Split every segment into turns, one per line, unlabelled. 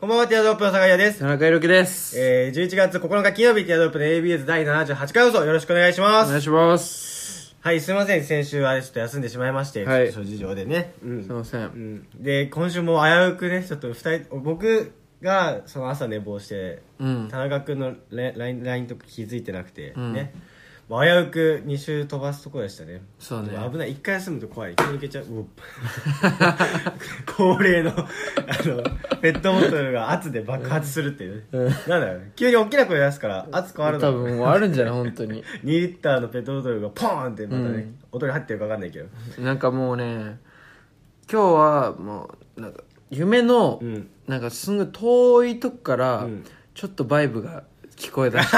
こんばんは、ティアドロップの坂井です。
田中裕樹です。
えー、11月9日金曜日、ティアドロップの ABS 第78回放送よろしくお願いします。
お願いします。
はい、すいません。先週はちょっと休んでしまいまして、
はい
諸事情でね。うん
すいません。
うん。で、今週も危うくね、ちょっと二人、僕がその朝寝坊して、
うん。
田中君の LINE LINE とか気づいてなくて、
うん
ね。危うく2週飛ばすところでしたね。
そうね
危ない。一回休むと怖い。気抜けちゃう。恒例の、あの、ペットボトルが圧で爆発するっていうね。なんだよ。急に大きな声出すから、圧変わるの。
多分あるんじゃない？本当に。
2リッターのペットボトルがポーンってまたね、
うん
音に入ってるか分かんないけど。
なんかもうね、今日はもう、なんか、夢の
う、ん。
なんかすぐ遠いとこから
うん、
ちょっとバイブが聞こえ出し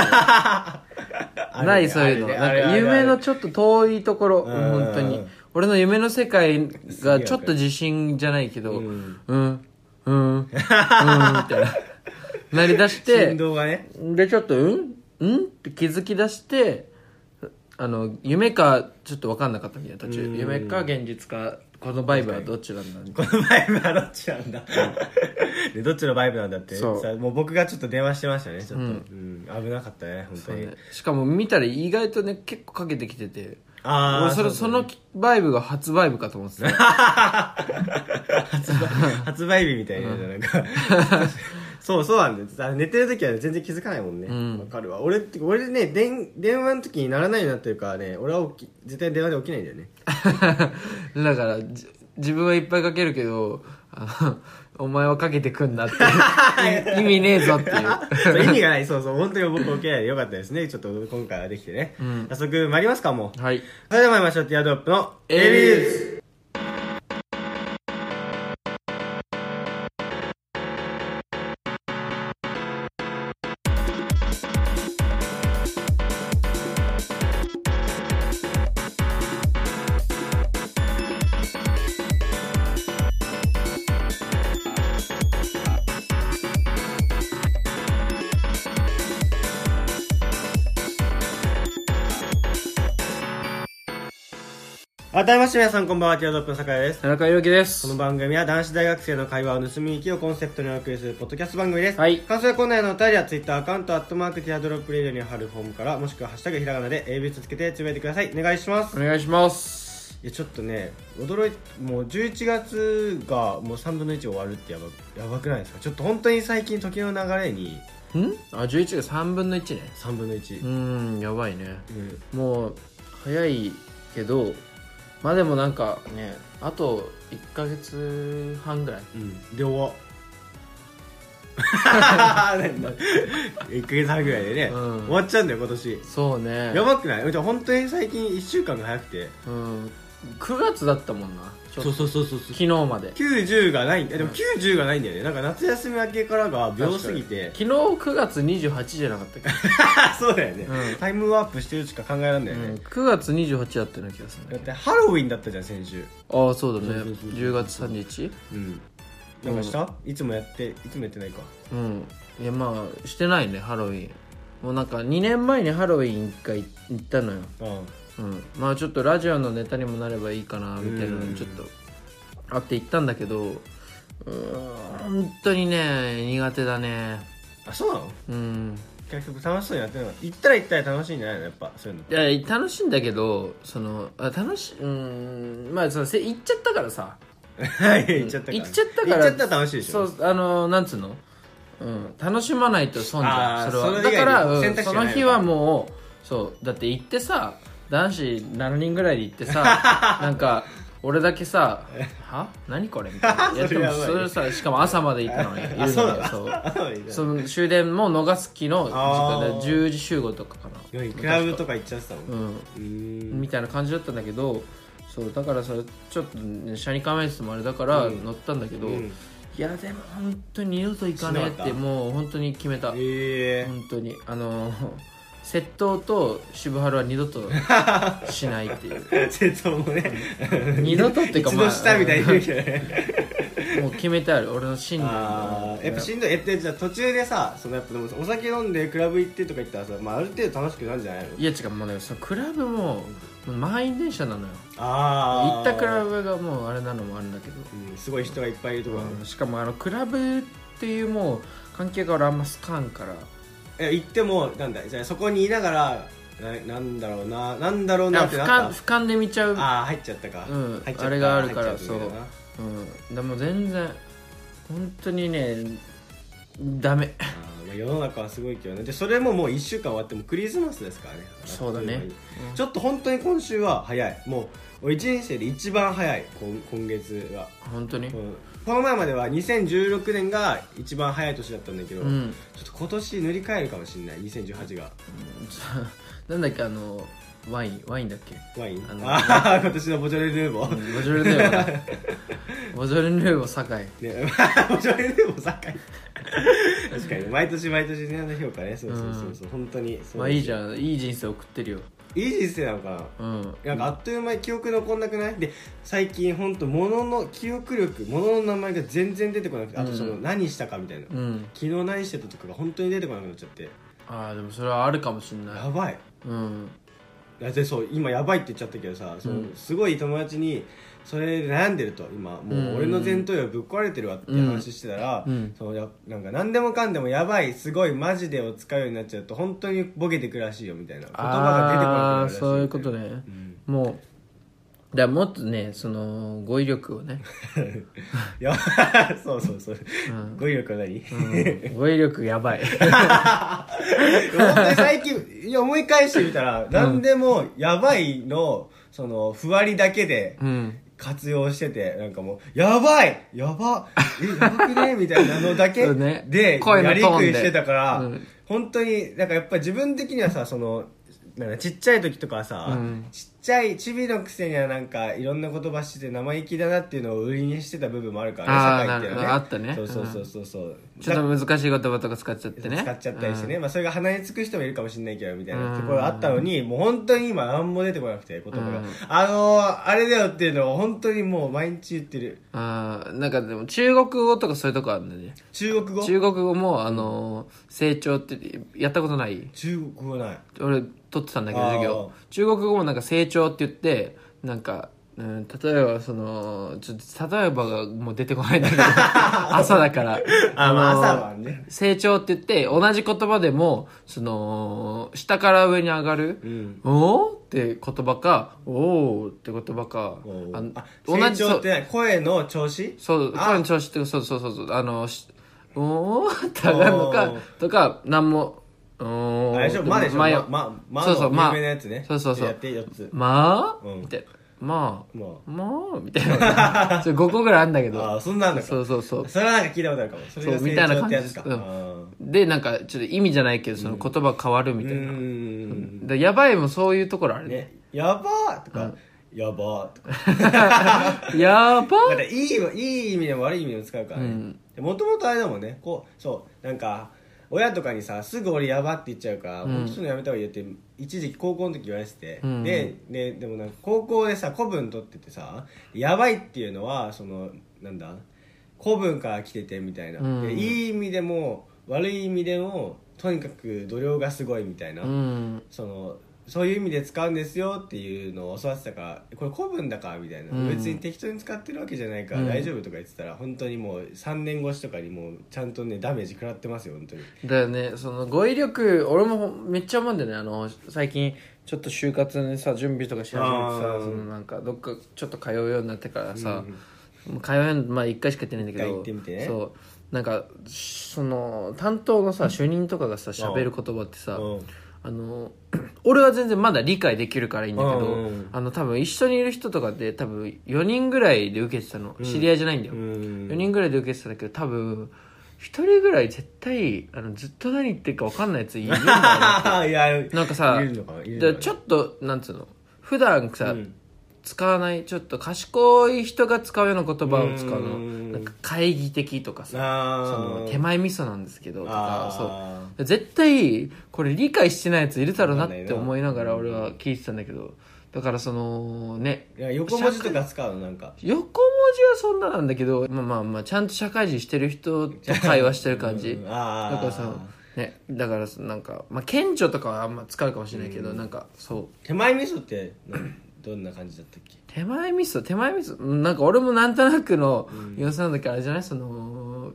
ないそういうの。なんか夢のちょっと遠いところ、
うん。
本当に。俺の夢の世界がちょっと自信じゃないけど、
う
うんん、うん、うん、みたいな。なりだして
振、動がね。
でちょっとうんうんって気づき出してあの夢かちょっと分かんなかったみたいな途中。
うん。
夢か現実かこのバイブはどっちなんだ。みたい
このバイブはどっちなんだ でどっちのバイブなんだって
そう。
さもう僕がちょっと電話してましたねちょっと、う
うん。ん
危なかったね本当に、
な、ね、しかも見たら意外とね結構かけてきてて。
ああ
俺それそのバイブが初バイブかと思ってた。
発売発売日みたいな、なんか。そうそうなんですあ寝てる時は全然気づかないもんね。わ、
うん。
かるわ。俺って俺ね電電話の時にならないようになってるからね俺は起き絶対電話で起きないんだよね。
だからじ自分はいっぱいかけるけどあのお前はかけてくんなって 意味ねえぞっていう。
意味がない。そうそう。本当に僕起きないでよ。かったですね。ちょっと今回はできてね、
うん。
早速参りますかもう。
はい。
それでは参りましょう。ティアドロップの
A ビー
ズ改めまして皆さんこんばんはティアドロップの酒井です。
田中裕樹です。
この番組は男子大学生の会話を盗み聞きをコンセプトにお送りするポッドキャスト番組です。
はい。
感想やコーナーへのお便りは Twitter アカウント、アットマーク teardrop radio に貼るフォームから、もしくはハッシュタグひらがなで AB つけてつぶやいてください。お願いします。
お願いします。
いや、ちょっとね、驚いもう11月がもう3分の1終わるってやばやばくないですか？ちょっと本当に最近時の流れに
ん？あ11が3分の1ね。
3分の1。
うーんやばいね。
うん。
もう早いけどまあでもなんかねあと1ヶ月半ぐらい。
うん。で、終わ。なんだ1ヶ月半ぐらいでね、
うん。
終わっちゃうんだよ今年。
そうね。
やばくない？じ本当に最近1週間が早くて。
うん9月だったもんな。ちょっと。
そうそうそうそう
昨日まで。
90がないんだ。でも90がないんだよね。なんか夏休み明けからが秒すぎて。
昨日9月28じゃなかったっけ、
そうだよね、
うん。
タイムワープしてるしか考えられないよ
うん、
ね、
9月28だったような気がするん
だってハロウィンだったじゃん先週。
どああそうだね。
そうそうそうそう。
10月3日？
うん。なんかした、いつもやっていつもやってないか。
うん。いやまあしてないねハロウィン。もうなんか2年前にハロウィン1回行ったのよ。
うん
うん、まあちょっとラジオのネタにもなればいいかなみたいな
うん。
のちょっとあって言ったんだけど本当にね苦手だね。
あそうなの？
うん。
結局楽しそうにやってるの？行ったら行ったら楽しいんじゃないの？やっぱそういうの
いや楽しいんだけどそのあ楽しいうーんまあそのせ行っちゃったからさ。
はい行っちゃったから。
行っちゃったから
行っちゃったら楽しいでしょ。
そうあのなんつうの？うん。楽しまないと損じゃん。それは。だから、うんそ
の
日はもうそうだって行ってさ男子7人ぐらいで行ってさ なんか俺だけさ「は？何これ?」みたいな。やっても
それ
さしかも朝まで行ったのに いるのに
あそう。
その終電も逃す気の時間で
あー。
10時集合とかかな。
クラブとか行っちゃってたもん
うん。
うー。ん
みたいな感じだったんだけどそうだからさちょっとね車に構えててもあれだから
うん。
乗ったんだけど、
うん。
いやでも本当に二度と行かねえっ
てた。
もう本当に決めた。
ええ
本当に。あの窃盗と渋春は二度としないっていう。
瀬戸もね。
二度とっていうか
一度したみたいに言うけどね。
もう決めてある。俺の信念
やっぱしんどい。えってじゃあ途中でさそのやっぱでもお酒飲んでクラブ行ってとか言ったらさ、まあ、ある程度楽しくなるんじゃないの？
いや違うもうねそのクラブも満員電車なのよ。
ああ
行ったクラブがもうあれなのもあるんだけど。
うん、すごい人がいっぱいいるところ、
うんしかもあのクラブっっていうもう関係が俺あんま好かんから。
え行ってもなんだじゃあそこにいながらななんだろうななんだろうなってなった。
瞰俯瞰で見ちゃう。
ああ入っちゃったか、
うん
入っちゃった。
あれがあるから
入っちゃったんだよな。
う。ん。でも全然本当にねダメ。
あーまあ世の中はすごいけどね。でそれももう1週間終わってもクリスマスですからね。
そうだね。
あっという間に。ちょっと本当に今週は早い。もう俺人生で一番早い今今月は、
本当に？
うんこの前までは2016年が一番早い年だったんだけど、
うん。
ちょっと今年塗り替えるかもしれない2018が。
なんだっけあのワインワインだっけ？
ワイン？
あの
ああ今年のボジョレ・ヌーボー、
うんボジョレ・ヌーボー。だ ボジョレ・ヌーボー堺
ね、ボジョレ・ヌーボー酒井。確かに毎年毎年ねあの評価ね。そうそうそうそう、本当にそう
まあいいじゃん。いい人生送ってるよ
いい人生なのかな。
うん。
なんかあっという間に記憶残んなくない？で最近本当物の記憶力物の名前が全然出てこなくてあとその
うん
何したかみたいな、
うん。
昨日何してたとかが本当に出てこなくなっちゃって。
ああでもそれはあるかもしんない。
やばい。
うん。
だってそう今やばいって言っちゃったけどさ、その
うん。
すごい友達にそれで悩んでると今もう俺の前頭葉ぶっ壊れてるわって話してたら、
うん
そのやなんか何でもかんでもやばいすごいマジでを使うようになっちゃうと本当にボケてくるらしいよみたいな言葉が出てこなくなるらしい
そういうことね。
うん。
もうだもっとねその語彙力をね、
い。や そうそうそう、
うん。
語彙力は何、
うん、語彙力やばい。
最近いや思い返してみたら、何でもやばいのそのふわりだけで
うん
活用しててなんかもうやばいやばえやばくね？みたいなのだけでやりくりしてたから、
うん。
本当になんかやっぱ自分的にはさそのなんかちっちゃい時とかはさ、
うん。
ちっちゃいチビのくせにはなんかいろんな言葉してて生意気だなっていうのを売りにしてた部分もあるからね社会っていうのはね。
あったね。
そうそうそうそうそう、
ちょっと難しい言葉とか使っちゃってね。
使っちゃったりしてね、まあ、それが鼻につく人もいるかもしれないけどみたいな
うん
ところがあったのに、もう本当に今何も出てこなくて言葉が、
うん。
あのー、あれだよっていうのを本当にもう毎日言ってる。
あーなんかでも中国語とかそういうとこあるんだよね。
中国語？
中国語もあのー成長ってやったことない？
中国語ない。
俺取ってたんだけど授業。中国語もなんか成長って言ってなんか、うん、例えばそのちょっと例えばがもう出てこないんだけど 朝だから。
あ、まあ朝はね。
成長って言って同じ言葉でもその下から上に上がる
うん「
おーって言葉か「おーって言葉か
お
あ
あ
同
成長っ
じそう
て何？声の調子？
そう
あ。
声の調子ってそうそうそうそうあのしおーって上がるのかとかなんもおー
あれでしょ？までしょ？
ま
まままの
そうそうま
有名なやつね。
そうそうそう。
やって4つ。
まあ、
うん。
みたいな。まあ？
も
まあ？みたいな。それ5個ぐらいあるんだけ
うあ
ど
あそんなんだか。
そうそうそう。
それはなんか聞いたことあるかも。それが
そうみたいな
成長ってやつか。
感じです。
あ
でなんかちょっと意味じゃないけどその言葉変わるみたいな、
ーうーん
でやばいもそういうところあるね。
ね。やばーとかやばーとか。
やば
なんかいいいい意味でも悪い意味でも使うからね。
うん。
もともとあれだもんね。こうそうなんか親とかにさすぐ俺やばって言っちゃうから、
うん。
本当そういうのやめた方がいいよって一時期高校の時言われてて、
うん。
でででもなんか高校でさ古文取っててさやばいっていうのはそのなんだ古文から来ててみたいな、
うん。
でいい意味でも悪い意味でもとにかく度量がすごいみたいな、
うん。
そのそういう意味で使うんですよっていうのを教わってたからこれ古文だからみたいな、
うん。
別に適当に使ってるわけじゃないから
うん。
大丈夫とか言ってたら、本当にもう3年越しとかにもうちゃんとねダメージ食らってますよ本当に。
だよね。その語彙力俺もめっちゃ思うんだよね。あの最近ちょっと就活にさ準備とかし始めて
あ
さ
ー。
そのなんかどっかちょっと通うようになってからさ、
うん
通えんまあ1回しか行ってないんだけど
行ってみてね。
そう。なんかその担当のさ主任とかがさ喋る言葉ってさ、
うん
あの 俺は全然まだ理解できるからいいんだけど、
うん
あの多分一緒にいる人とかで多分4人ぐらいで受けてたの、
うん。
知り合いじゃないんだよ、
うん。
4人ぐらいで受けてたんだけど多分1人ぐらい絶対あのずっと何言ってるか分かんないやついるんだよ なんかさちょっとなんつうの。普段さ、
うん
使わないちょっと賢い人が使うような言葉を使うの。
うん。
なんか懐疑的とかさ
あ
そ
ー
の手前味噌なんですけどとか
あ
そう。絶対これ理解してないやついるだろうなって思いながら俺は聞いてたんだけど。だからそのね
横文字とか使うのなんか。
横文字はそんななんだけどまあまあまあちゃんと社会人してる人と会話してる感じ。だからさねだからなんかまあ顕著とかはあんま使うかもしれないけどなんかそう。
手前味噌ってどんな感じだったっけ？
手前味噌？手前味噌？うんなんか俺もなんとなくの
うん。
様子なんだけどあれじゃない？その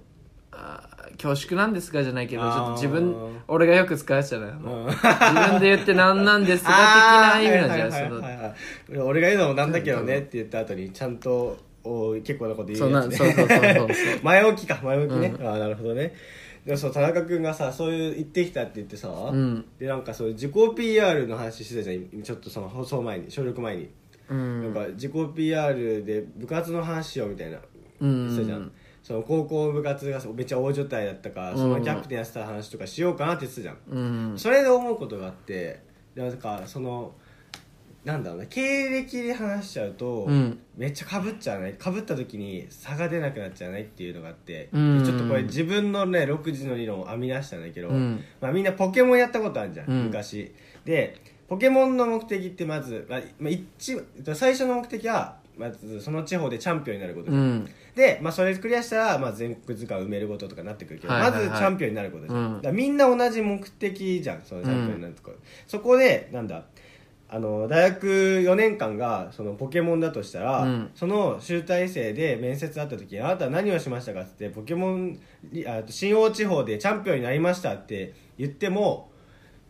あー恐縮なんですがじゃないけどちょっと自分俺がよく使うやつじゃない？自分で言って何なんですが的な意味なんじゃない？その
俺が言うのもなんだけどねって言った後にちゃんとお結構なこと言
そう
うやつね
なそうそうそうそう
前置きか前置きね、ああなるほどねでもそう田中君がさそういう行ってきたって言ってさ、
ん。
でなんかそう自己 PR の話してたじゃんちょっとその放送前に収録前に、
うん。
なんか自己 PR で部活の話しようみたいな
うん。
てたじゃん、その高校部活がめっちゃ大所帯だったからそのキャプテンやってた話とかしようかなって言ってたじゃん、
うん。
それで思うことがあってなんかそのなんだろうな経歴で話しちゃうと、
うん。
めっちゃかぶっちゃわない？かぶった時に差が出なくなっちゃわないっていうのがあって、
うん。
ちょっとこれ自分のね6時の理論を編み出したんだけど、
うん。
まあ、みんなポケモンやったことあるじゃん、
うん。
昔。でポケモンの目的ってまず、まあまあ、一最初の目的はまずその地方でチャンピオンになることじゃん。
うん。
で、まあ、それクリアしたら、まあ、全国図鑑埋めることとかなってくるけど、
はいはいはい。
まずチャンピオンになることじゃん、
うん。
だからみんな同じ目的じゃんそのチャンピオンになるところ、そこでなんだあの大学4年間がそのポケモンだとしたら、
うん。
その集大成で面接あった時にあなたは何をしましたか？っつってポケモンりあ新大地方でチャンピオンになりましたって言っても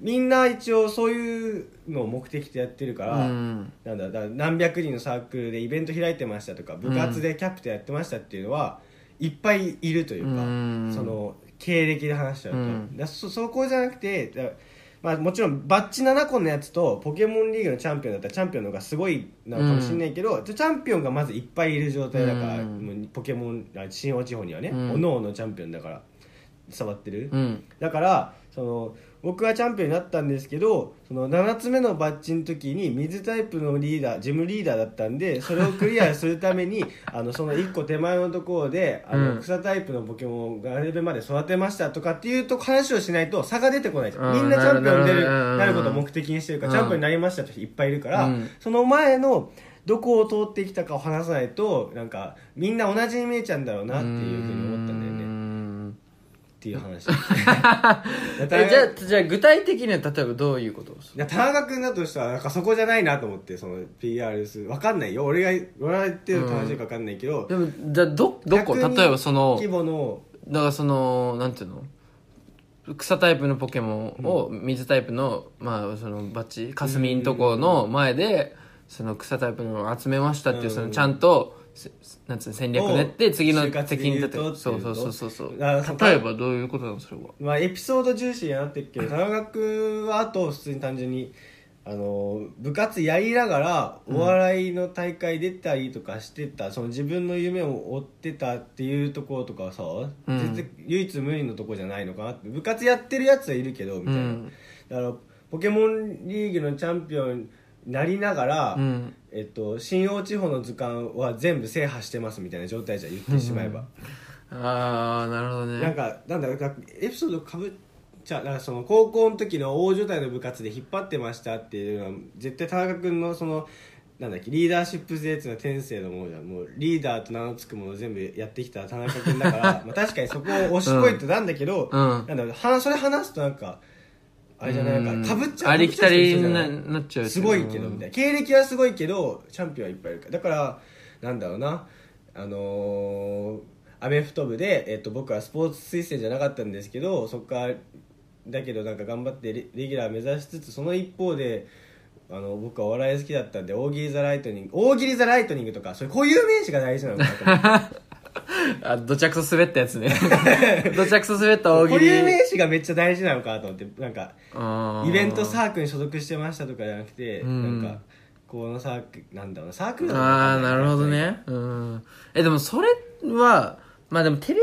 みんな一応そういうのを目的でやってるから、
うん。
なんだだ何百人のサークルでイベント開いてましたとか部活でキャプテンやってましたっていうのは、いっぱいいるというか、
うん。
その経歴で話しちゃうと、
うん。
だそそこじゃなくてだまあ、もちろんバッチ7個のやつとポケモンリーグのチャンピオンだったらチャンピオンの方がすごいなのかもしれないけど、チャンピオンがまずいっぱいいる状態だから、
うん。
ポケモンあ新大地方にはね、
うん。
おのおのチャンピオンだから触ってる、
うん。
だからその僕はチャンピオンになったんですけどその7つ目のバッジの時に水タイプのリーダージムリーダーだったんでそれをクリアするために あのその1個手前のところであの、
うん。
草タイプのポケモンがレベルまで育てましたとかっていうと話をしないと差が出てこないじゃん、
うん。
みんなチャンピオンに
なる
ことを目的にしてるから、
うん。
チャンピオンになりましたって人いっぱいいるから、
うん。
その前のどこを通ってきたかを話さないとなんかみんな同じに見えちゃうんだろうなっていうふうに思ったんだよね
ね
っていう話。
えじゃあじゃあ具体的には例えばどういうことをす
いや田中君だとしたらなんかそこじゃないなと思ってその PR する分かんないよ。俺が俺が言ってる話か分かんないけど、
でもじゃあどどこ
？100人
例えばその
規模の
だからそのなんていうの？草タイプのポケモンを水タイプの,、まあそのバッチかすみんとこの前でその草タイプのを集めましたっていう、
うん。
そのちゃんとせなんつうの戦略練って
を
次の
就活で
敵に立て。そうそうそうそうそう。例えばどういうことなのそれは
まあエピソード重視になってるけど田中君はあと普通に単純にあの部活やりながらお笑いの大会出たりとかしてた、その自分の夢を追ってたっていうところとかはさ、
うん。
全然唯一無二のところじゃないのかなって。部活やってるやつはいるけどみたいな、
うん。
だからポケモンリーグのチャンピオンになりながら、
うん。
えっと、新大地方の図鑑は全部制覇してますみたいな状態じゃん言ってしまえば、
ああなるほどね。
なんかなんだろうなんかエピソードかぶっちゃうなんかその高校の時の大所帯の部活で引っ張ってましたっていうのは絶対田中君のそのなんだっけリーダーシップ性っていうのは天性のものじゃんもうリーダーと名の付くものを全部やってきた田中君だから まあ確かにそこを押し越えてなんだけど、
うん。
なんだろうはそれ話すとなんかあれじゃないなんかかぶっちゃう
ありきたりにな
被っちゃうすごいけどみたいな。経歴はすごいけどチャンピオンはいっぱいいるから。だからなんだろうな。あのーアメフト部で、えっと、僕はスポーツ推薦じゃなかったんですけどそこからだけどなんか頑張ってレレギュラー目指しつつその一方であの僕はお笑い好きだったんで大喜利ザライトニング大喜利ザライトニングとかそういう固有名詞が大事なのかなと思って
あどちゃくそ滑ったやつね。どちゃくそ滑った大喜
固
利
有名詞がめっちゃ大事なのかなと思ってなんかイベントサークルに所属してましたとかじゃなくて、
うん。
なんかこのサークルなんだろうなサークルなの
ああ
か
なるほどね。うん。えでもそれはまあでもテレビ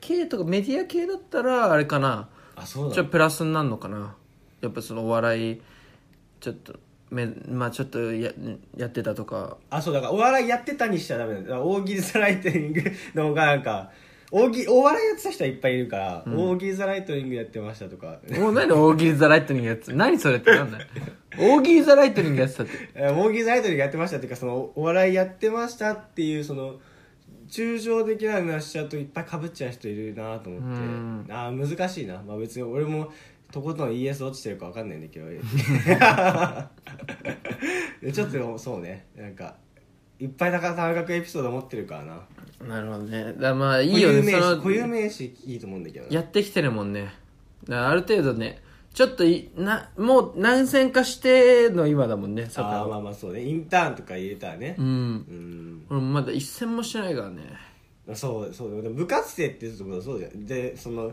系とかメディア系だったらあれかな。
あそうなの
ちょっとプラスになるのかな。やっぱそのお笑いちょっとめまあちょっとややってたとか。
あそうだからお笑いやってたにしちゃダメだ。だ大喜利ザライトニングの方がなんか大喜お笑いやってた人はいっぱいいるから、大喜利ザライトニングやってましたとか。
もう何大喜利ザライトニングやつ何それってなんだよ大喜利ザライトニングやってたって。
えー大喜利ザライトニングやってましたっていうかそのお笑いやってましたっていうその抽象的な話しちゃうといっぱいかぶっちゃう人いるなと思って。
うん。
あー難しいな、まあ、別に俺もとことん ES 落ちてるか分かんないんだけど。でちょっとそうね。なんかいっぱいだから田中君エピソード持ってるからな。
なるほどね。だまあいいよ
固有名
ね
固有名詞いいと思うんだけどな。
やってきてるもんねだからある程度ねちょっといなもう何戦かしての今だもんねそ
ああまあまあそうね。インターンとか入れたらね。
うん。
うん。
俺もまだ一戦もしてないからね。
そうそう。でも部活生って言うところそうじゃんでその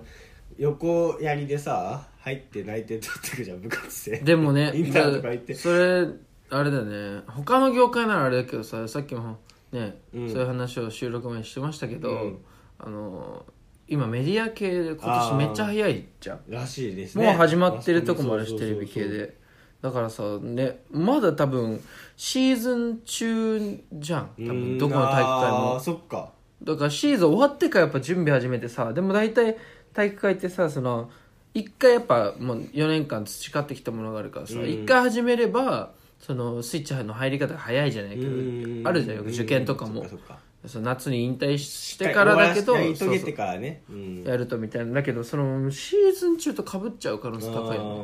横やりでさ入って内定取ってくじゃん部活生。
でもね
インターンとか行って。
それあれだよね。他の業界ならあれだけどささっきもね、
うん。
そういう話を収録前にしてましたけど、
うん。
あの今メディア系で今年めっちゃ早いじゃん。
らしいですね。
もう始まってるとこもあるしテレビ系で。だからさねまだ多分シーズン中じゃん。多分どこの体育会も。
そっか。
だからシーズン終わってからやっぱ準備始めてさでも大体体育会ってさその一回やっぱもう4年間培ってきたものがあるからさ
うん。
一、回始めればそのスイッチの入り方が早いじゃないけ
うん。
どあるじゃんよく受験とかも。
そっかそっか。
その夏に引退してからだけど
やり遂げ
そう
てからね。
やるとみたいな。だけどそのシーズン中とかぶっちゃう可能性高いよね。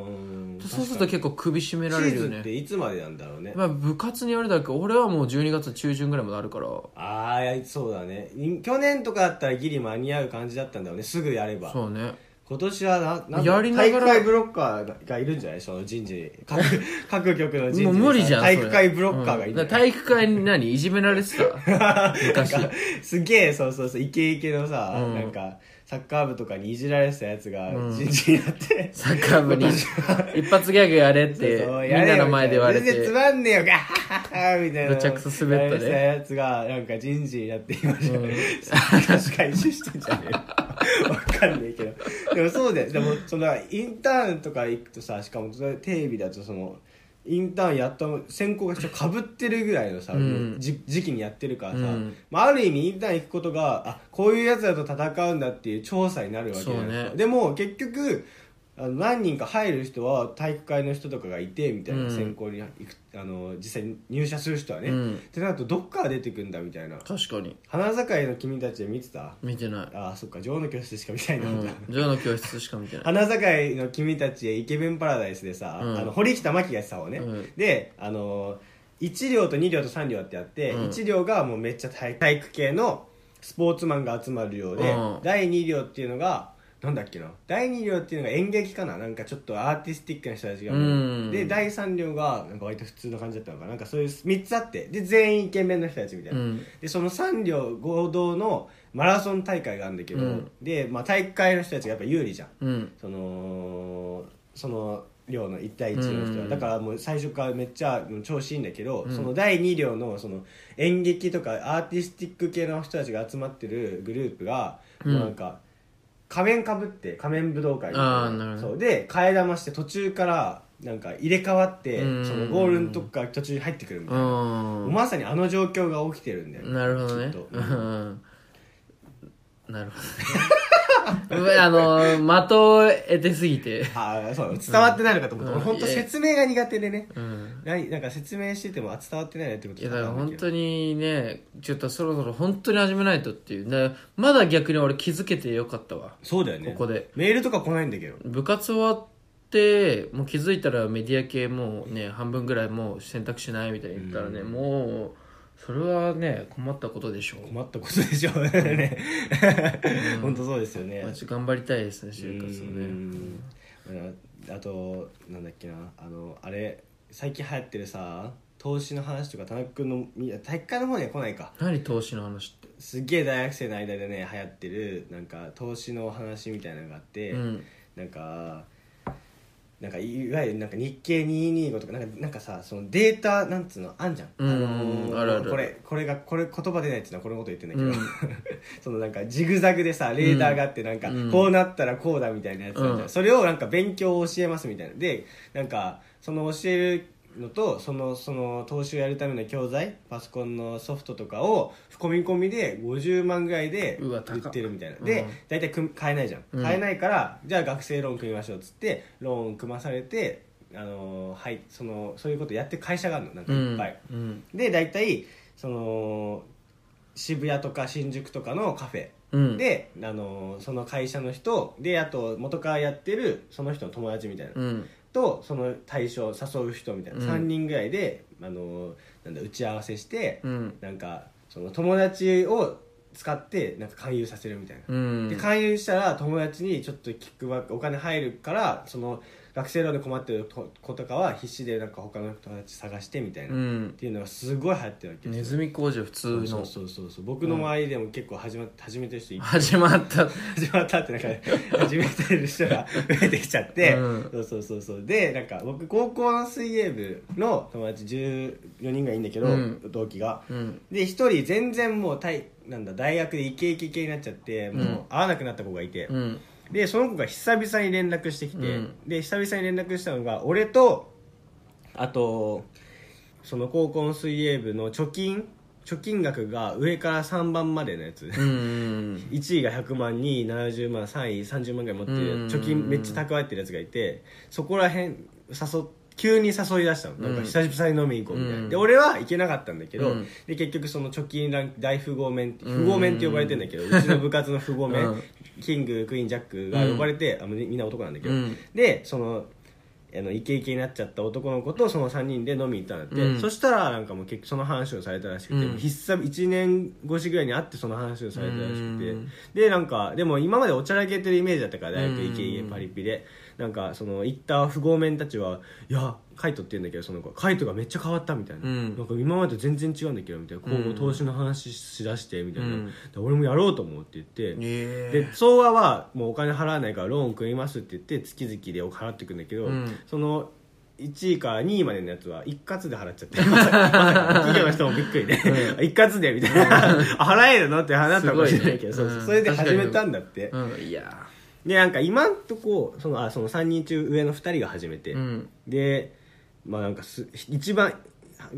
うん。
そうすると結構首絞め
シ
られるよ
ーズンって
ね
いつまでなんだろうね。
まあ部活によるだけど俺はもう12月中旬ぐらいまであるから。
ああそうだね。い去年とかだったらギリ間に合う感じだったんだろうね。すぐやれば。
そうね
今年はななんだ
やりながら。
体育会ブロッカーがいるんじゃない？その人事。に各 各局の人事。に
もう無理じゃん
体育会ブロッカーがいる
うん。体育会に何？いじめられてた？昔。
すげえそうそうそうイケイケのさ、
うん。
なんかサッカー部とかにいじられてたやつが
うん。
人事になって、
サッカー部に。一発ギャグやれって
そうそう
みんなの前で言われ
全然つ
て
まんねえよガハハハみたいな
めちゃくちゃ滑ったね
やられてたやつがなんか人事になって今じゃ、
うん
確かに一緒してんじゃねえよわかんないけどでもそうだよでもそのインターンとか行くとさしかもそれテレビだとそのインターンやった選考がちょっとかぶってるぐらいのさ、
うん。
じ時期にやってるからさ、
うん。
まあ、ある意味インターン行くことがあこういうやつらと戦うんだっていう調査になるわけじゃないですか、
ね。
でも結局あの何人か入る人は体育会の人とかがいてみたいな、
うん。
選考に行くあの実際に入社する人はね、
うん。
ってなるとどっから出てくんだみたいな。
確かに。
花盛りの君たちで見てた？
見てない。
ああそっか女王の教室しか見てないんだ、
うん。ジョーの教室しか見てない。
花盛りの君たちへイケメンパラダイスでさ、
うん。
あの堀北真希がやってた方ね、
うん。
であの1両と2両と3両ってあって、
うん。
1両がもうめっちゃ体体育系のスポーツマンが集まる量で、
うん。
第2両っていうのがなんだっけな？第2両っていうのが演劇かな？なんかちょっとアーティスティックな人たちが、
うん。
で第3両がなんか割と普通の感じだったのかな？なんかそういう3つあって。で全員イケメンの人たちみたいな、
うん。
でその3両合同のマラソン大会があるんだけど、
うん。
で、まあ、体育会の人たちがやっぱ有利じゃん。
うん。
そのその寮の1対1の人は、
うん。
だからもう最初からめっちゃ調子いいんだけど、
うん。
その第2寮のその演劇とかアーティスティック系の人たちが集まってるグループが、
うん。
もうなんか仮面かぶって仮面武道会。
なるほど。
そう。で替え玉して途中からなんか入れ替わって、
うん。
そのゴールのとこから途中に入ってくるみたいな、
うん。
まさにあの状況が起きてるんだよ。
なるほどね。
きっと。
う んなるほどね あの的を得てすぎて。
ああそう伝わってないのかと思った、
うん。
俺本当説明が苦手でね、
うん。
何なんか説明しててもあ伝わってないなってこと
いやだから本
に
当にねちょっとそろそろ本当に始めないとっていう。でまだ逆に俺気づけてよかったわ。
そうだよね。
ここで。
メールとか来ないんだけど。
部活終わってもう気づいたらメディア系もうね半分ぐらいもう選択しないみたいに言ったらね、
うん。
もうそれはね困ったことでしょう。
困ったことでしょうね。本当そうですよね。
頑張りたいですね就活を
う
ね
ん。ああとなんだっけな。あのあれ最近流行ってるさ投資の話とか田中君のみ体育会の方には来ないか。
何投資の話って？
すっげえ大学生の間でね流行ってるなんか投資の話みたいなのがあって、
うん。
なんかなんかいわゆるなんか日経225とかなんかなんかさそのデータなんつうのあんじゃん、
うん
あのー
あるある。
これこれがこれ言葉出ないっていうのはこれのこと言ってんだけど、
うん。
そのなんかジグザグでさレーダーがあってなんか
うん。
こうなったらこうだみたいなやつあるじゃん、
うん。
それをなんか勉強を教えますみたいな。でなんかその教えるのとそのその投資をやるための教材パソコンのソフトとかを込み込みで50万ぐらいで
うわ高っ。
売ってるみたいな。
うん。
で大体組買えないじゃん。
うん。
買えないから、じゃあ学生ローン組みましょうっつってローン組まされてあのーはいそのそういうことやってる会社があるの。なんかいっぱい、
うん。
で大体その渋谷とか新宿とかのカフェ
うん。
で、あのーその会社の人であと元からやってるその人の友達みたいな、
うん
とその対象誘う人みたいな、
うん。
3人ぐらいで、あのーなんだ打ち合わせして、
うん。
なんかその友達を使ってなんか勧誘させるみたいな、
うん。
で勧誘したら友達にちょっとキックバックお金入るからその学生ローンで困ってる子とかは必死でなんか他の友達探してみたいな、
う
っ
ん
ていうのがすごい流行ってるわけですよ。
ネズミ工場普通の。
そうそうそうそう。僕の周りでも結構始ま始めてる人
始まった。
始まったってなんか 始めてる人が増えてきちゃって、
うん。
そうそうそうそう。でなんか僕高校の水泳部の友達14人がいいんだけど、
うん。
同期が。
うん。
で一人全然もう大なんだ大学でイケイケ系になっちゃってもう
うん。
会わなくなった子がいて、
うん
でその子が久々に連絡してきて、
うん。
で久々に連絡したのが俺とあとその高校の水泳部の貯金貯金額が上から3番までのやつ、
うんうん
1位が100万2位70万3位30万ぐらい持ってる
うん。
貯金めっちゃ蓄えてるやつがいてそこら辺誘っ急に誘い出したの。なんか久々に飲みに行こうみたいな、
うん。
で俺は行けなかったんだけど、
うん。
で結局その貯金ラン大富豪面
うん。
富豪面って呼ばれてんだけど、うちの部活の富豪面、
うん。
キングクイーンジャックが呼ばれて、あみんな男なんだけど、
うん。
でそのあのイケイケになっちゃった男の子とその3人で飲みに行ったんだって、
うん。
そしたらなんかもう結局その話をされたらしくて、
うん。
必須1年越しぐらいに会ってその話をされたらしくて、
うん。
でなんかでも今までおちゃらけてるイメージだったから大学
うん
イケイケパリピでなんかその行った富豪面たちはいやカイトって言うんだけどその子カイトがめっちゃ変わったみたいな,、
うん。
なんか今までと全然違うんだけどみたいな今後
うん
投資の話しだしてみたいな、
うん。
で俺もやろうと思うって言って、
え。
で相和はもうお金払わないからローン組みますって言って月々でお払ってくんだけど、
うん。
その1位から2位までのやつは一括で払っちゃって。企業の人もびっくりで、一括でみたいな。あ払えるの？って話だったかもしれないけど、それで始めたんだって、
うん。いや
でなんか今んとこそのあその3人中上の2人が始めて、
うん。
でまあなんかす一番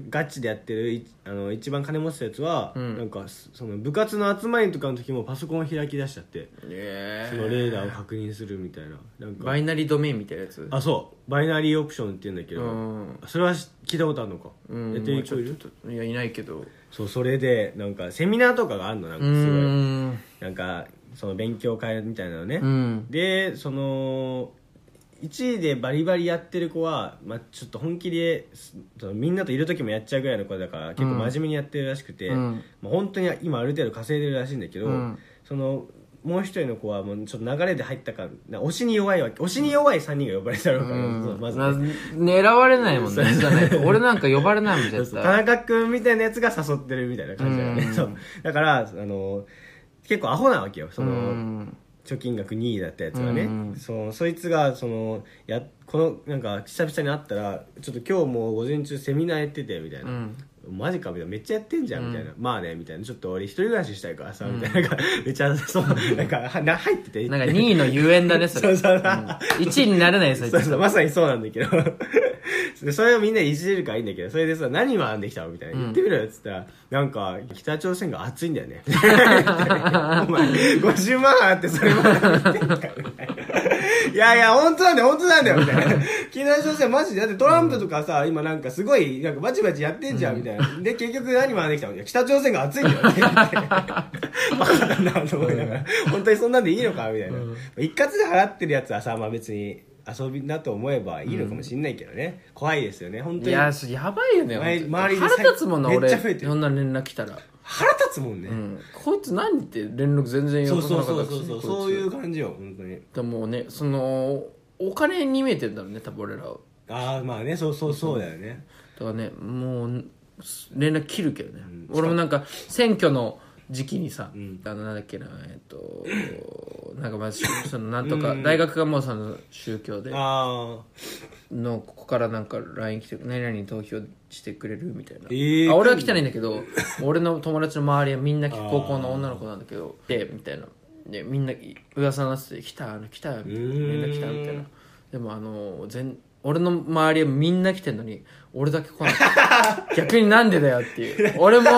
ガチでやってるいあの一番金持ってたやつは、
うん。
なんかすその部活の集まりとかの時もパソコンを開き出しちゃって。
え。
そのレーダーを確認するみたいな。なんか。
バイナリードメインみたいなやつ？
あそう。バイナリーオプションって言うんだけど、
うん。
それはし聞いたことあるのか、
うん。
やってる人いる？
いやいないけど。
そうそれでなんかセミナーとかがあるのなんか
う
すごい。
ん。
なんかその勉強会みたいなのね、
うん。
でその1位でバリバリやってる子は、まあ、ちょっと本気ですそのみんなといる時もやっちゃうぐらいの子だから結構真面目にやってるらしくて、
うん。
まあ、本当に今ある程度稼いでるらしいんだけど、
うん。
そのもう一人の子はもうちょっと流れで入ったかな推しに弱いわけ推しに弱い3人が呼ばれたろうから、そうまずね、
な狙われないもんね俺なんか呼ばれないもん絶
そうそう。田
対
中君みたいなやつが誘ってるみたいな感じだよね、
うん。
だからあの結構アホなわけよその、
うん。
貯金額2位だったやつがね、
うん
そのそいつがそのやこのなんか久々に会ったらちょっと今日もう午前中セミナーやっててみたいな、
うん。
マジかみたいな。めっちゃやってんじゃんみたいな、まあねみたいな。ちょっと俺一人暮らししたいからさ、みたいな。なんか めっちゃそうなんかはな入ってて。
なんか2位のゆえんだねそれ。
そうそう
う。ん。1位になれないよそい
そう
つ
そうまさにそうなんだけどでそれをみんなでいじれるからいいんだけどそれでさ何学んできたのみたいな。言ってみろよっつったら、なんか北朝鮮が熱いんだよね。お前50万あってそれまで言ってんかみたいやいや本当なんだよ本当なんだよみたいな。北朝鮮マジでだってトランプとかさ今なんかすごいなんかバチバチやってんじゃんみたいな。で結局何学んできたの？いや北朝鮮が熱いんだよね。バカだなと思いながら。本当にそんなんでいいのかみたいな、一括で払ってるやつはさ、まあ、別に遊びだと思えばいいのかもしれないけどね、怖いですよね。本当に。
いやそやばいよね
前
本当
周りで
腹立つもんな
めっ
俺
ちゃ増えてる。
そんな連絡来たら。
腹立つもんね、
うん。こいつ何って連絡全然
そう
よこさ
そう
なかったし
そうそうそう。そういう感じよ本当に。
でもねそのお金に見えてるんだろうね多分俺らは
ああまあねそうそうそうだよね、
だからねもう連絡切るけどね、
ん。
俺もなんか選挙の時期にさ、
ん。
あのなんだっけなえっと なんかまあしそのなんとか
うん。
大学がもうその宗教で
あ
のここからなんか LINE 来て何々に投票してくれるみたいな、
えー
あ俺は来てないんだけど俺の友達の周りはみんな高校の女の子なんだけどでみたいな。でみんな噂になってて来たあの来たみたいな。みん。な来たみたいな。でもあの全俺の周りはみんな来てんのに俺だけ来ない。逆になんでだよっていう。俺も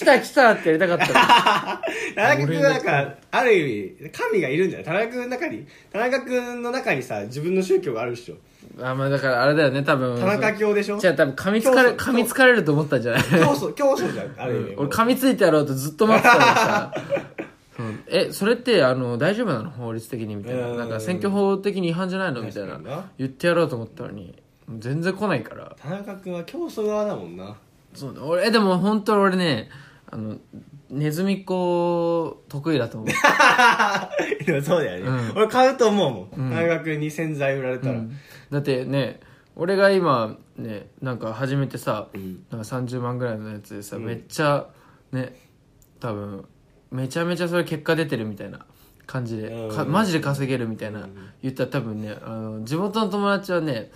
来た来たってやりたかった
田中君はなんかある意味神がいるんじゃない？田中君の中に？田中君の中にさ自分の宗教があるっしょ。
あまあだからあれだよね多分。
田中教でしょ？
じゃあ多分噛みつかれ噛みつかれると思ったんじゃない？
教祖教祖じゃんある意味、
俺噛みついてやろうとずっと待ってたのにさ。うん。えそれってあの大丈夫なの？法律的にみたいな。
うん。
なんか選挙法的に違反じゃないの？みたいな。言ってやろうと思ったのに。全然来ないから。
田中君は教祖側だもんな
そうね俺えでも本当俺ねあのネズミ子得意だと思う。
でもそうだよね、
うん。
俺買うと思うも
うん。
ん半額に洗剤売られたら、
うん。だってね俺が今ねなんか始めてさ、
ん。
なんか30万ぐらいのやつでさ、
うん。
めっちゃね多分めちゃめちゃそれ結果出てるみたいな感じで、
うん。
かマジで稼げるみたいな、
うん。
言ったら多分ねあの地元の友達はね、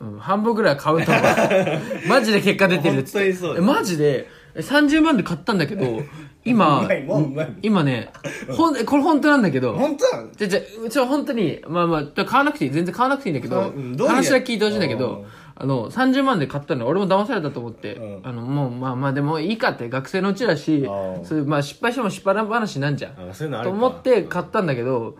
うん、半分ぐらいは買うと思う。マジで結果出てるっつって。
本当にそうだ
えマジでえ30万で買ったんだけど今
うまいもううまい
今ねほんえこれ本当なんだけど。
本当？なの
じゃじゃうちは本当にまあまあ買わなくていい。全然買わなくていいんだけど
買ううんどういう？
話は聞いてほしいんだけ
うん。
どあの30万で買ったの俺も騙されたと思って、
うん。
あのもうまあまあでもいいかって学生のうちだしそういうまあ失敗しても失敗話なんじゃん。
あそういうのあるか。
と思って買ったんだけど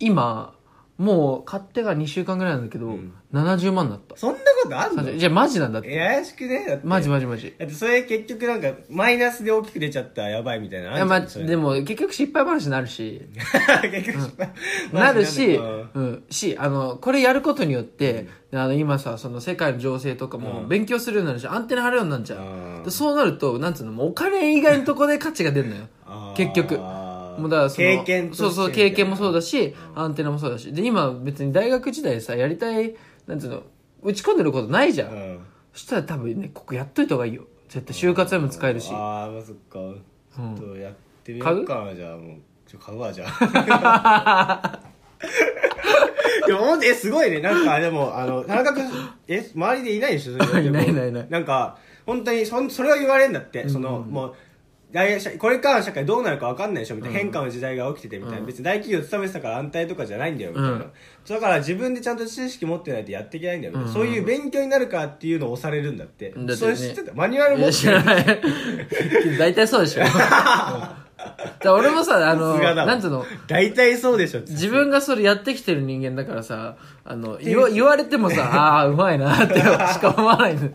今もう買ってが2週間ぐらいなんだけど、
ん。
70万になった。
そんなことあんの
？30じゃあマジなんだって。
え怪しくねだって。
マジマジマジ。
だってそれ結局なんかマイナスで大きく出ちゃったらやばいみたいな
いやまあ
んじゃんそれ。
でも結局失敗話になるし。
結局失敗
なるし、
うん。
うん、し、あの、これやることによって、あの、今さ、その世界の情勢とかも
うん。
勉強するようになるし、アンテナ張るようになるじゃ
うん。
ん。でそうなると、なんつうの、もうお金以外のとこで価値が出るのよ。結局。もうだからその
経験
そうそう、経験もそうだし、アンテナもそうだし。で、今別に大学時代さ、やりたい、なんつうの、打ち込んでることないじゃん。
うん。
そしたら多分ね、ここやっといた方がいいよ。絶対就活でも使えるし。
ああまあそっか。ちょっとやってみようかなじゃあもう。ちょ買うわじゃあ。でもほんとえすごいね。なんかでもあの田中君え周りでいないでしょ？それ
いないいないいない。
なんか本当にそんそれは言われるんだって、そのもう大学これからの社会どうなるか分かんないでしょみたいな、変化の時代が起きててみたいな、
うん。
別に大企業勤めてたから安泰とかじゃないんだよみたいな、
うん。
だから自分でちゃんと知識持ってないとやっていけないんだよみたいな、
うん。
そういう勉強になるかっていうのを押されるんだって、
だってね。
それ知ってた？マニュアル持って
ない。大体そうでしょ。うんだ俺もさ、あの、
さすがだわ。
なんつうの、
大体そうでしょ
自分がそれやってきてる人間だからさ、あの、言わ言われてもさ、ああ、うまいなってしか思わないの。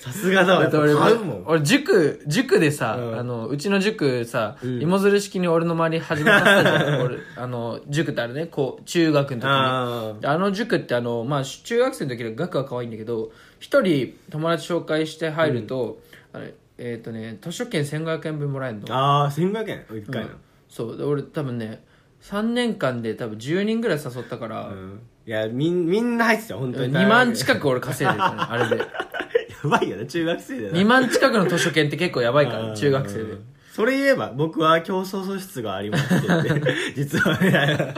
さすがだわ。
だって俺
やっぱ買うもん。
俺塾、塾でさ、
うん。
あの、うちの塾さ、
ん。
芋づる式に俺の周り始めさせたじゃん。俺、あの、塾ってあれね、こう、中学の時に。
あ
あの塾ってあの、まあ、中学生の時の学は可愛いんだけど、一人友達紹介して入ると、あれ、えっ、とね、図書券1500円分もらえるの。
ああ1500円1回の、
そう。で俺多分ね、3年間で多分10人ぐらい誘ったから、
うん。いやみんみんな入ってたよ本当に。
2万
く
近く俺稼いでたの、あれで。
やばいよね中学生で
2万近くの図書券って結構やばいから、中学生で。
それ言えば僕は競争素質がありますって 実はね。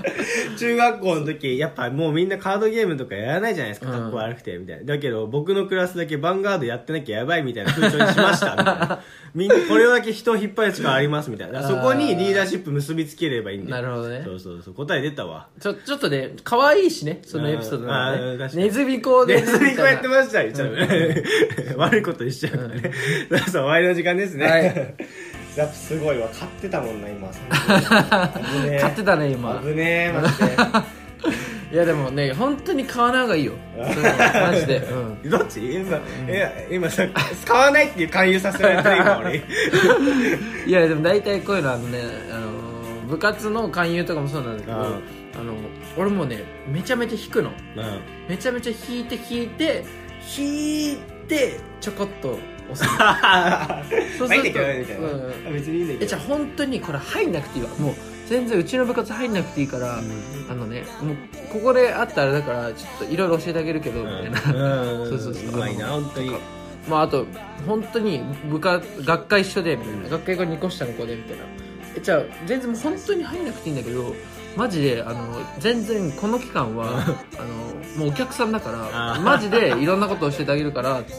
中学校の時やっぱもうみんなカードゲームとかやらないじゃないですか。
うん。
かっこ悪くてみたいな。だけど僕のクラスだけヴァンガードやってなきゃやばいみたいな風潮にしましたみたいな。みんなこれだけ人を引っ張る力ありますみたいな。そこにリーダーシップ結びつければいいんだよ。
なるほどね。
そうそうそう。答え出たわ。
ちょ、ちょっとね、可愛いしね、そのエピソードがね。
うんあー確かに。
ネズミ講で。
ネズミこうやってましたよ、ちゃう 悪いことにしちゃうからね。さあ、終わりの時間ですね。
はい
やっぱすごいわ。買ってたもんな、今。危ねえ
買ってたね、今。
危ねえ、マジで。
いやでもね、本当に買わない方がいいよ。マジで。うん。
どっち？今、え今さ、使わないっていう勧誘させられてる今、俺。
いやでも大体こういうのあのね、あの部活の勧誘とかもそうなんだけど、
うん
あの俺もねめちゃめちゃ弾くの
うん
めちゃめちゃ弾いて弾いて弾いてちょこっと押す。そう
まあいいんだけどねみたい
うん。
な。別にいいんだけど。
えじゃあ本当にこれ入んなくていいわ。もう全然うちの部活入んなくていいから、
うん。
あのねもうここであったらだからちょっといろいろ教えてあげるけど、みたいな。
うん。
そうそうそう。
うまいな、本当に。
まああと本当に部活学科一緒でみたいな、学会が2個下の子でみたいな。えじゃあ全然もう本当に入んなくていいんだけどマジであの全然この期間はあのもうお客さんだからマジでいろんなことを教えてあげるからつ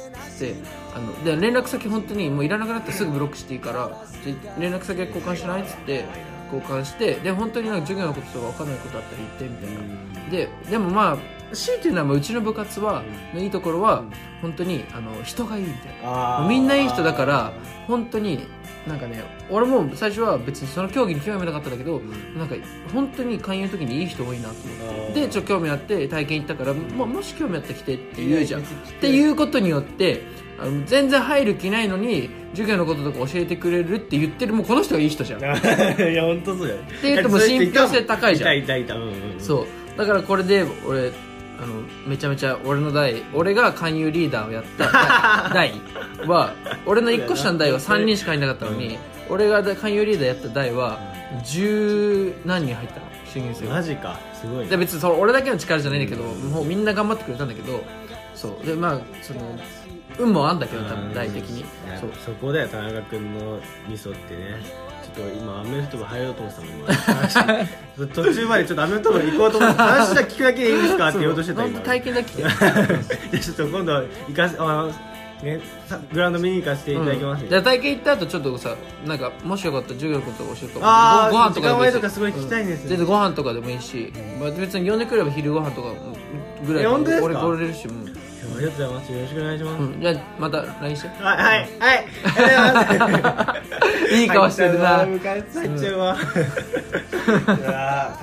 ってあので連絡先本当にもういらなくなってすぐブロックしていいからで連絡先交換しない？っつって交換してで本当になんか授業のこととか分かんないことあったら言ってみたいな。ででもまあ強いて言うのはまあうちの部活はのいいところは本当にあの人がいいみたいな。みんないい人だから本当になんかね俺も最初は別にその競技に興味なかったんだけど、なんか本当に勧誘の時にいい人多いなと思って。でちょっと興味あって体験行ったからももし興味あったら来てって言うじゃん。っていうことによってあの全然入る気ないのに授業のこととか教えてくれるって言ってるもうこの人がいい人じゃん。
いや本当そうだよ
て いうともう信憑性高いじゃん。
いたいたいた。うんうん。
そう。だからこれで俺あのめちゃめちゃ俺の代俺が勧誘リーダーをやった 代は俺の1個下の代は3人しかいなかったのに、俺が勧誘リーダーやった代は十何人入ったの新入生が。
マジか。すごい
で
ね
別にその俺だけの力じゃないんだけど、もうみんな頑張ってくれたんだけどそう。でまあその運もあんだけど多分大的に。そう。
そこだよ田中君のミソってね。ちょっと今アメフト部入ろうと思ってたもん今話途中までちょっとアメフト部行こうと思って話だけ聞くだけでいいんですかって言おうとしてた今。
体験だけ来て
で ちょっと今度行かせあのねさグラウンド見に行かせていただきます、
うん、じゃあ体験行った後ちょっとさなんかもしよかったら授業のこと教えてごご飯とかでもいい
とかすごい聞きたいんですよ。
う全然ご飯とかでもいいし、まあ、別に呼んでくれば昼ご飯とかぐらい俺来れるし、うん
ありがとうございます。よろしくお願いします、
うん、じゃあまた LINE して
はいはい。はい。ありがとうござい。ます
いい顔してるな。
入っちゃうわムカついちゃうわ、いや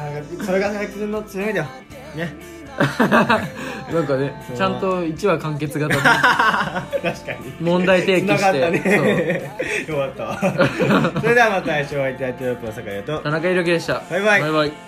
それが田中君の強みだよ。ね。
なんかねちゃんと1話完結型で。
確かに。
問題提起
繋がった
して
ね よかった。それではまた来週お会いいたいと思います坂井と。
田中裕樹でした。
バイバイ。
バイバイ